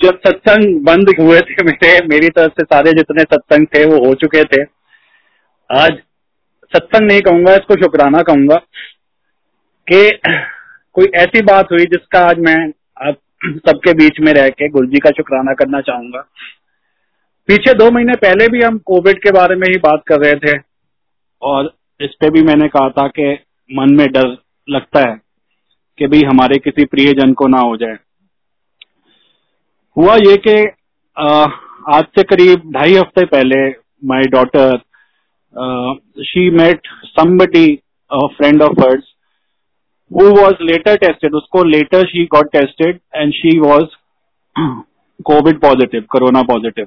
जब सत्संग बंद हुए थे मेरे, मेरी तरफ़ से सारे जितने सत्संग थे वो हो चुके थे। आज सत्संग नहीं कहूँगा, इसको शुक्राना कहूँगा कि कोई ऐसी बात हुई जिसका आज मैं आप सबके बीच में रह के गुरु जी का शुक्राना करना चाहूँगा। पीछे दो महीने पहले भी हम कोविड के बारे में ही बात कर रहे थे और इस पे भी मैंने कहा था कि मन में डर लगता है कि भाई हमारे किसी प्रियजन को ना हो जाए। हुआ ये कि आज से करीब ढाई हफ़्ते पहले my daughter she met somebody friend of hers who was later tested उसको later she got tested and she was covid positive corona positive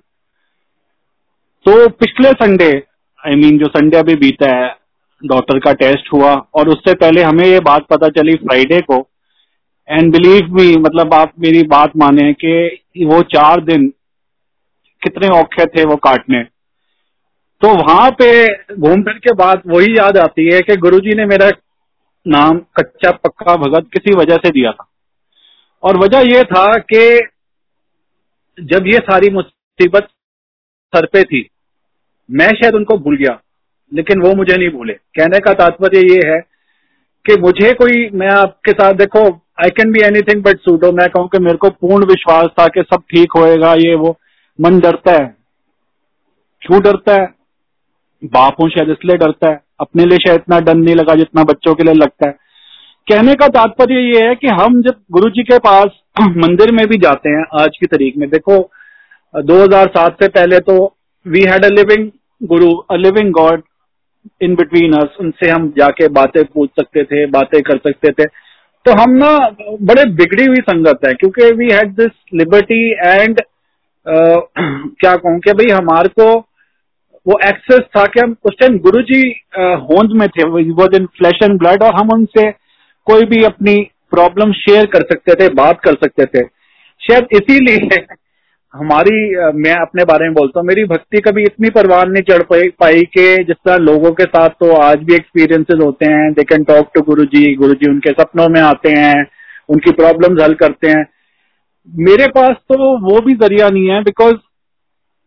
तो पिछले Sunday I I mean mean, जो संडे अभी बीता है डॉक्टर का टेस्ट हुआ और उससे पहले हमें ये बात पता चली फ्राइडे को एंड बिलीव मी मतलब आप मेरी बात माने कि वो चार दिन कितने औखे थे वो काटने। तो वहाँ पे घूम फिर के बात वही याद आती है कि गुरुजी ने मेरा नाम कच्चा पक्का भगत किसी वजह से दिया था। और वजह यह था कि जब ये सारी मुसीबत सर पे थी, मैं शायद उनको भूल गया, लेकिन वो मुझे नहीं भूले। कहने का तात्पर्य ये है कि मुझे कोई, मैं आपके साथ, देखो I can be anything but pseudo मैं कहूँ कि मेरे को पूर्ण विश्वास था कि सब ठीक होएगा, ये वो। मन डरता है। क्यों डरता है? बाप हूँ शायद इसलिए डरता है। अपने लिए शायद इतना डर नहीं लगा जितना बच्चों के लिए लगता है। कहने का तात्पर्य ये है कि हम जब गुरु जी के पास मंदिर में भी जाते हैं आज की तारीख में। देखो 2007 से पहले तो we had a living guru a living god in between us उनसे हम जाके बातें पूछ सकते थे, बातें कर सकते थे। तो हम ना बड़े बिगड़ी हुई संगत है, क्योंकि we had this liberty and क्या कहूँ कि भाई हमारे को वो एक्सेस था कि हम उस टाइम गुरु जी होंद में थे was in flesh and blood और हम उनसे कोई भी अपनी प्रॉब्लम शेयर कर सकते थे, बात कर सकते थे। शायद इसीलिए हमारी मैं अपने बारे में बोलता हूँ, मेरी भक्ति कभी इतनी परवान नहीं चढ़ पाई कि जिस तरह लोगों के साथ तो आज भी एक्सपीरियंसेस होते हैं दे कैन टॉक टू गुरु जी गुरु जी उनके सपनों में आते हैं, उनकी प्रॉब्लम्स हल करते हैं। मेरे पास तो वो भी ज़रिया नहीं है because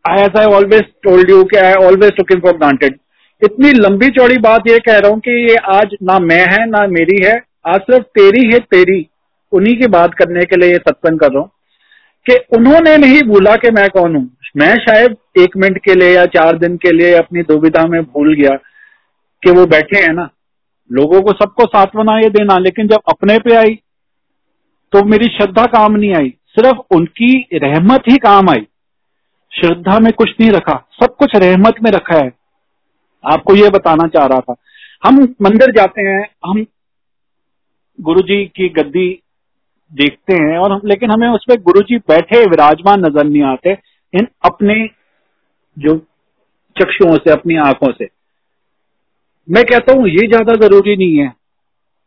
I as I always told you कि I always took him for granted इतनी लंबी चौड़ी बात ये कह रहा हूँ कि ये आज ना मैं है, ना मेरी है, आज सिर्फ़ तेरी है तेरी, उन्हीं की बात करने के लिए ये सत्संग कर रहा हूँ। कि उन्होंने नहीं भूला कि मैं कौन हूँ। मैं शायद एक मिनट के लिए या चार दिन के लिए अपनी दुविधा में भूल गया कि वो बैठे हैं ना। लोगों को सबको सांत्वना ये देना, लेकिन जब अपने पे आई तो मेरी श्रद्धा काम नहीं आई। सिर्फ़ उनकी रहमत ही काम आई। श्रद्धा में कुछ नहीं रखा। सब कुछ रहमत में रखा है। आपको ये बताना चाह रहा था। हम मंदिर जाते हैं। हम गुरु जी की गद्दी देखते हैं और हम, लेकिन हमें उसमें गुरु जी बैठे, विराजमान नज़र नहीं आते, इन अपने जो चक्षुओं से, अपनी आँखों से। मैं कहता हूँ, ये ज़्यादा ज़रूरी नहीं है।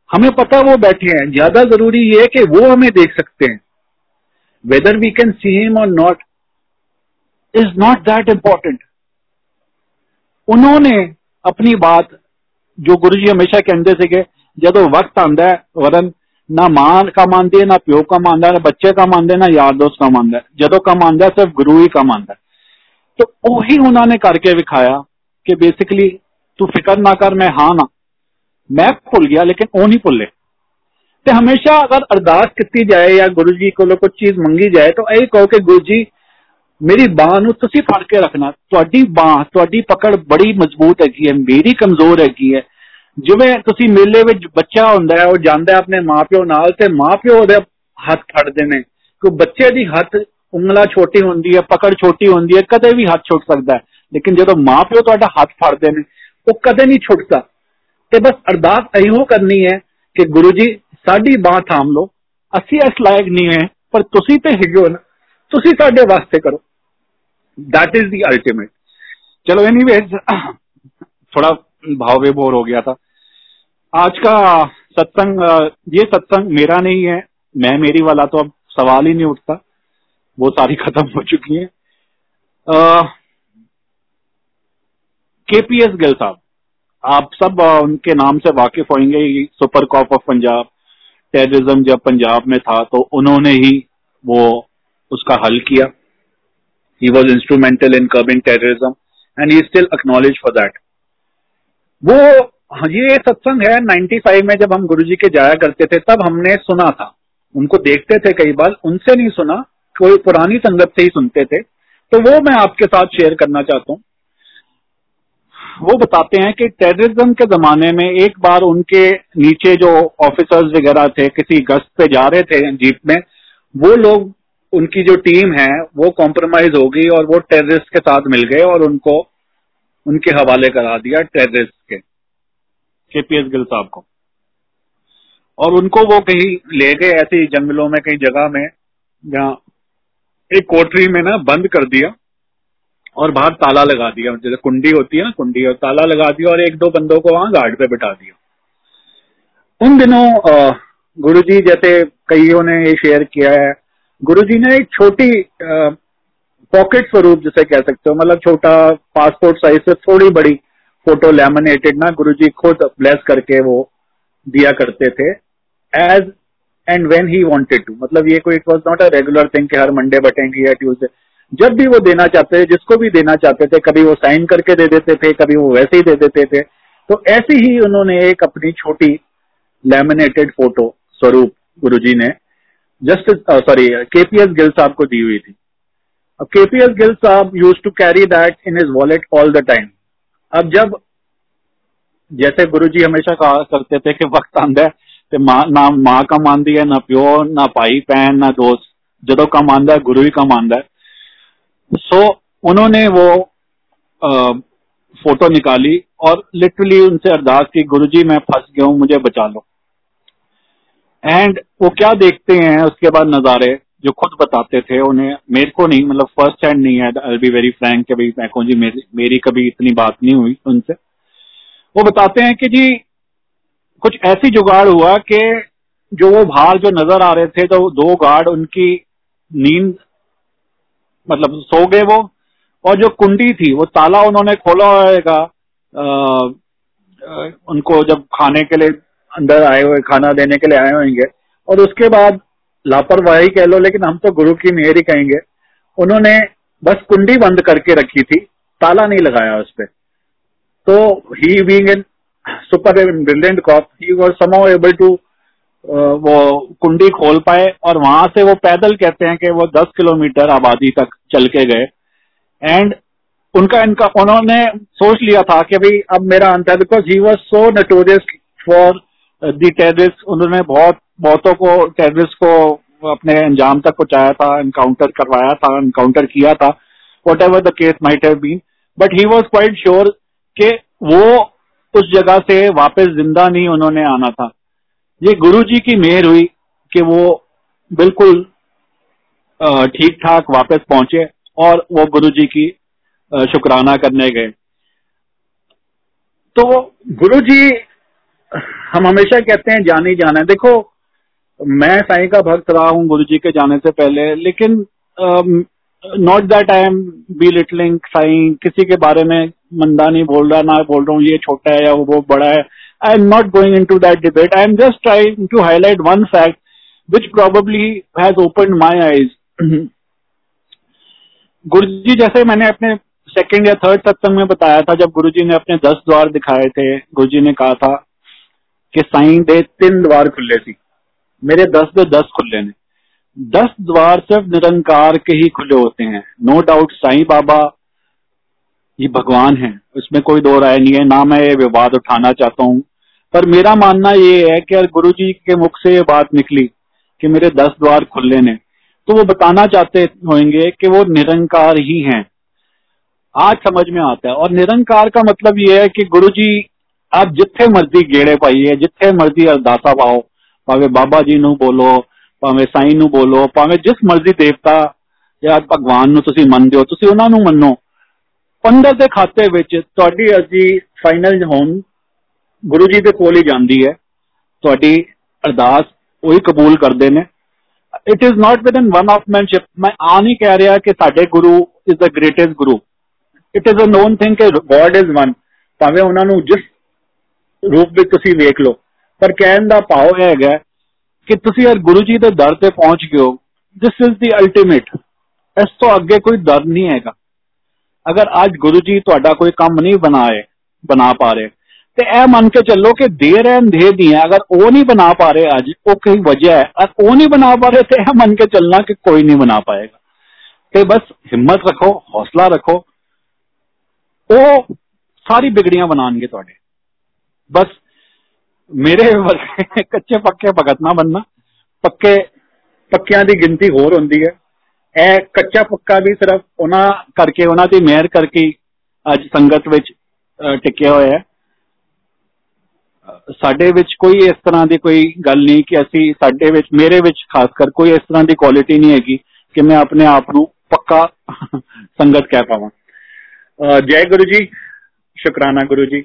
हमें पता वो बैठे हैं। ज़्यादा ज़रूरी ये है कि वो हमें देख सकते हैं। Whether we can see him और not is not that important उन्होंने अपनी बात जो गुरु जी हमेशा कहते थे जब वक्त आंदा है, वरन ना मां का मानती है ना प्यो का मानता है ना बच्चे का मानते है ना यार दोस्त का मानता है जदों का मानता है सिर्फ गुरु ही का मानता है तो वही उन्होंने करके विखाया कि बेसिकली तू फिक्र ना कर मैं हाँ ना मैं भुल गया लेकिन वो नहीं भुले ਤੇ ਹਮੇਸ਼ਾ ਅਗਰ ਅਰਦਾਸ ਕੀਤੀ ਜਾਏ ਜਾਂ ਗੁਰੂ ਜੀ ਕੋਲੋਂ ਕੋਈ ਚੀਜ਼ ਮੰਗੀ ਜਾਏ ਤਾਂ ਇਹ ਕਹੋ ਕਿ ਗੁਰੂ ਜੀ ਮੇਰੀ ਬਾਹ ਨੂੰ ਤੁਸੀਂ ਫੜ ਕੇ ਰੱਖਣਾ ਤੁਹਾਡੀ ਬਾਹ ਤੁਹਾਡੀ ਪਕੜ ਬੜੀ ਮਜ਼ਬੂਤ ਹੈਗੀ ਹੈ ਮੇਰੀ ਕਮਜ਼ੋਰ ਹੈਗੀ ਹੈ ਜਿਵੇਂ ਤੁਸੀਂ ਮੇਲੇ ਵਿੱਚ ਬੱਚਾ ਹੁੰਦਾ ਹੈ ਉਹ ਜਾਂਦਾ ਆਪਣੇ ਮਾਪਿਓ ਨਾਲ ਤੇ ਮਾਪਿਓ ਉਹਦੇ ਹੱਥ ਫੜਦੇ ਨੇ ਕਿ ਬੱਚੇ ਦੀ ਹੱਥ ਉਂਗਲਾ ਛੋਟੀ ਹੁੰਦੀ ਹੈ ਪਕੜ ਛੋਟੀ ਹੁੰਦੀ ਹੈ ਕਦੇ ਵੀ ਹੱਥ ਛੁੱਟ ਸਕਦਾ ਹੈ ਲੇਕਿਨ ਜਦੋਂ ਮਾਪਿਓ ਤੁਹਾਡਾ ਹੱਥ ਫੜਦੇ ਨੇ ਉਹ ਕਦੇ ਨਹੀਂ ਛੁੱਟਦਾ ਤੇ ਬਸ ਅਰਦਾਸ ਇਹੋ ਕਰਨੀ ਹੈ ਕਿ ਗੁਰੂ ਜੀ ਸਾਡੀ ਬਾਹ ਥਾਮ ਲਓ ਅਸੀਂ ਇਸ ਲਾਇਕ ਨਹੀਂ ਹੈ ਪਰ ਤੁਸੀਂ ਤੇ ਹੈਗੋ ਨਾ ਤੁਸੀਂ ਸਾਡੇ ਵਾਸਤੇ ਕਰੋ दैट इज दी अल्टीमेट चलो एनीवेज थोड़ा भाव विभोर हो गया था आज का सत्संग ये सत्संग मेरा नहीं है, मैं मेरी वाला तो अब सवाल ही नहीं उठता, वो सारी खत्म हो चुकी है। केपीएस गिल साहब, आप सब उनके नाम से वाकिफ होंगे super cop of Punjab, terrorism जब पंजाब में था तो उन्होंने ही वो उसका हल किया। He was instrumental in curbing terrorism and he still acknowledge for that वो ये सत्संग है। 95 में जब हम गुरुजी के जाया करते थे, तब हमने सुना था। उनको देखते थे कई बार। उनसे नहीं सुना। कोई पुरानी संगत से ही सुनते थे। तो वो मैं आपके साथ शेयर करना चाहता हूँ। वो बताते हैं कि टेररिज्म के जमाने में एक बार उनके नीचे जो ऑफिसर्स वगैरह थे, किसी गश्त पे जा रहे थे जीप में, वो लोग, उनकी जो टीम है, वो कॉम्प्रोमाइज हो गई और वो टेररिस्ट के साथ मिल गए और उनको, उनके हवाले करा दिया टेररिस्ट के। केपीएस गिल साहब को। और उनको वो कहीं ले गए ऐसे जंगलों में, कहीं जगह में, जहाँ एक कोठरी में ना बंद कर दिया और बाहर ताला लगा दिया। जैसे कुंडी होती है ना, कुंडी, और ताला लगा दिया और एक दो बंदों को वहाँ गार्ड पे बिठा दिया। उन दिनों गुरु जी जैसे कईयों ने ये शेयर किया है। गुरु जी ने एक छोटी पॉकेट स्वरूप जिसे कह सकते हो मतलब छोटा पासपोर्ट साइज़ से थोड़ी बड़ी फ़ोटो लेमिनेटेड ना, गुरुजी खुद ब्लेस करके वो दिया करते थे as and when he wanted to मतलब ये कोई it was not a regular thing कि हर मंडे बटेंगे या ट्यूजडे जब भी वो देना चाहते थे जिसको भी देना चाहते थे, कभी वो साइन करके दे देते थे, कभी वो वैसे ही दे देते थे तो ऐसी ही उन्होंने एक अपनी छोटी लेमिनेटेड फ़ोटो स्वरूप गुरुजी ने जस्ट सॉरी केपीएस गिल साहब को दी हुई थी. केपीएस गिल साहब used to carry that in his wallet all the time अब जब जैसे गुरुजी हमेशा कहा करते थे कि वक्त आंदा है ਤੇ ना मां का ਮੰਨਦੀ है ना प्यो ना भाई भैन ना दोस्त ਜਦੋਂ ਕੰਮ ਆਂਦਾ ਹੈ ਗੁਰੂ ਹੀ ਕੰਮ ਆਂਦਾ ਹੈ सो so, उन्होंने वो आ, फोटो निकाली और लिटरली उनसे अरदास की गुरुजी मैं फंस गया हूं मुझे बचा लो एंड वो क्या देखते हैं उसके बाद नजारे जो खुद बताते थे, उन्हें मेरे को नहीं मतलब फ़र्स्ट हैंड नहीं है। आई बी वेरी फ्रैंक भाई, मैं कहूँ जी, मेरी मेरी कभी इतनी बात नहीं हुई उनसे। वो बताते हैं कि जी, कुछ ऐसी जुगाड़ हुआ कि जो वो बाहर जो नज़र आ रहे थे तो दो गार्ड उनकी नींद मतलब सो गए वो, और जो कुंडी थी, वो ताला उन्होंने खोला होगा उनको जब खाने के लिए अंदर आए हुए, खाना देने के लिए आए होंगे और उसके बाद लापरवाही कह लो, लेकिन हम तो गुरु की मेहर ही कहेंगे। उन्होंने बस कुंडी बंद करके रखी थी, ताला नहीं लगाया उस पर तो he being an super brilliant cop he was somehow able to वो कुंडी खोल पाए और वहाँ से वो पैदल कहते हैं कि वो दस किलोमीटर आबादी तक चल के गए। एंड उनका, इनका, उन्होंने सोच लिया था कि भाई, अब मेरा अंत है because he was so notorious for the terrorist उन्होंने बहुत बहुतों को टेररिस्ट को अपने अंजाम तक पहुँचाया था इनकाउंटर करवाया था इनकाउंटर किया था whatever the case might have been but he was quite sure कि वो उस जगह से वापस ज़िंदा नहीं उन्होंने आना था। ये गुरु जी की मेहर हुई कि वो बिल्कुल ठीक ठाक वापस पहुँचे और वो गुरु जी की शुक्राना करने गए। तो गुरु जी हम हमेशा कहते हैं जानी जाना है। देखो मैं साईं का भक्त रहा हूँ गुरु जी के जाने से पहले, लेकिन not that I am belittling Sai, किसी के बारे में मंदा नहीं बोल रहा, ना बोल रहा हूँ, ये छोटा है या वो बड़ा है। I am not going into that debate I am just just to highlight one fact which which has open my eyes guru ji, जैसे मैंने अपने सेकेंड या थर्ड सत्संग में बताया था, जब गुरु जी ने अपने दस द्वार दिखाए थे, गुरु जी ने कहा था कि साईं दे तीन द्वार खुले सी मेरे दस दे दस खुले ने दस द्वार सिर्फ़ निरंकार के ही खुले होते हैं। नो डाउट साईं बाबा ये भगवान है। उसमें कोई दो राय नहीं है। ना मैं ये विवाद उठाना चाहता हूँ। पर मेरा मानना ये है कि गुरु जी के मुख से ये बात निकली कि मेरे दस द्वार खुले ने तो वो बताना चाहते होंगे कि वो निरंकार ही हैं। आज समझ में आता है। और निरंकार का मतलब ये है कि गुरु जी आप जिथे मर्ज़ी गेड़े पाइए, जिथे मर्ज़ी अरदासा पाओ ਭਾਵੇਂ ਬਾਬਾ ਜੀ ਨੂੰ ਬੋਲੋ, ਭਾਵੇਂ ਸਾਈਂ ਨੂੰ ਬੋਲੋ, ਭਾਵੇਂ ਜਿਸ ਮਰਜ਼ੀ ਦੇਵਤਾ ਜਾਂ ਭਗਵਾਨ ਨੂੰ ਤੁਸੀਂ ਮੰਨਦੇ ਹੋ, ਤੁਸੀਂ ਉਹਨਾਂ ਨੂੰ ਮੰਨੋ। ਪੰਡਤ ਦੇ ਖਾਤੇ ਵਿੱਚ ਤੁਹਾਡੀ ਅਰਜ਼ੀ ਫਾਈਨਲ ਹੋਣ ਗੁਰੂ ਜੀ ਦੇ ਕੋਲ ਹੀ ਜਾਂਦੀ ਹੈ। ਤੁਹਾਡੀ ਅਰਦਾਸ ਉਹੀ ਕਬੂਲ ਕਰਦੇ ਨੇ। It is not within one-upmanship ਮੈਂ ਆ ਨਹੀਂ ਕਹਿ ਰਿਹਾ ਕਿ ਸਾਡੇ guru is the greatest guru. It is a known thing ਕਿ ਗੋਡ ਇਜ਼ ਵਨ ਭਾਵੇਂ ਉਹਨਾਂ ਨੂੰ ਜਿਸ ਰੂਪ ਵਿੱਚ ਤੁਸੀਂ ਵੇਖ ਲਓ। ਪਰ ਕਹਿਣ ਦਾ ਭਾਵ ਇਹ ਹੈਗਾ ਕਿ ਤੁਸੀਂ ਯਾਰ ਗੁਰੂ ਜੀ ਦੇ ਦਰ ਤੇ ਪਹੁੰਚ ਗਏ ਹੋ ਦਿਸ ਇਜ਼ ਦੀ ਅਲਟੀਮੇਟ ਇਸ ਤੋਂ ਅੱਗੇ ਕੋਈ ਦਰ ਨਹੀਂ ਹੈਗਾ ਅਗਰ ਅੱਜ ਗੁਰੂ ਜੀ ਤੁਹਾਡਾ ਕੋਈ ਕੰਮ ਨਹੀਂ ਬਣਾਏ ਬਣਾ ਪਾ ਰਹੇ ਤੇ ਇਹ ਮੰਨ ਕੇ ਚੱਲੋ ਕਿ ਦੇਰ ਹੈ ਅੰਧੇ ਦੀਆਂ ਅਗਰ ਉਹ ਨਹੀਂ ਬਣਾ ਪਾ ਰਹੇ ਅੱਜ ਉਹ ਕੋਈ ਵਜ੍ਹਾ ਹੈ ਉਹ ਨਹੀਂ ਬਣਾ ਪਾ ਰਹੇ ਤੇ ਇਹ ਮੰਨ ਕੇ ਚੱਲਣਾ ਕਿ ਕੋਈ ਨਹੀਂ ਬਣਾ ਪਾਏਗਾ ਤੇ ਬਸ ਹਿੰਮਤ ਰੱਖੋ ਹੌਸਲਾ ਰੱਖੋ ਉਹ ਸਾਰੀ ਬਿਗੜੀਆਂ ਬਣਾਉਣਗੇ ਤੁਹਾਡੇ ਬਸ ਮੇਰੇ ਕੱਚੇ ਪੱਕੇ ਭਗਤ ਨਾ ਬੰਨਾ ਪੱਕੇ, ਪੱਕਿਆਂ ਦੀ ਗਿਣਤੀ ਹੋਰ ਹੁੰਦੀ ਹੈ। ਇਹ ਕੱਚਾ ਪੱਕਾ ਵੀ ਸਿਰਫ ਉਹਨਾਂ ਕਰਕੇ, ਉਹਨਾਂ ਦੀ ਮਿਹਰ ਕਰਕੇ ਅੱਜ ਸੰਗਤ ਵਿੱਚ ਟਿਕਿਆ ਹੋਇਆ ਹੈ। ਸਾਡੇ ਵਿੱਚ ਕੋਈ ਇਸ ਤਰ੍ਹਾਂ ਦੀ ਕੋਈ ਗੱਲ ਨਹੀਂ ਕਿ ਅਸੀਂ ਸਾਡੇ ਵਿੱਚ, ਮੇਰੇ ਵਿੱਚ ਖਾਸ ਕਰ ਕੋਈ ਇਸ ਤਰ੍ਹਾਂ ਦੀ ਕੁਆਲਿਟੀ ਨਹੀਂ ਹੈਗੀ ਕਿ ਮੈਂ ਆਪਣੇ ਆਪ ਨੂੰ ਪੱਕਾ ਸੰਗਤ ਕਹਿ ਪਾਵਾਂ। ਜੈ ਗੁਰੂ ਜੀ, ਸ਼ੁਕਰਾਨਾ ਗੁਰੂ ਜੀ।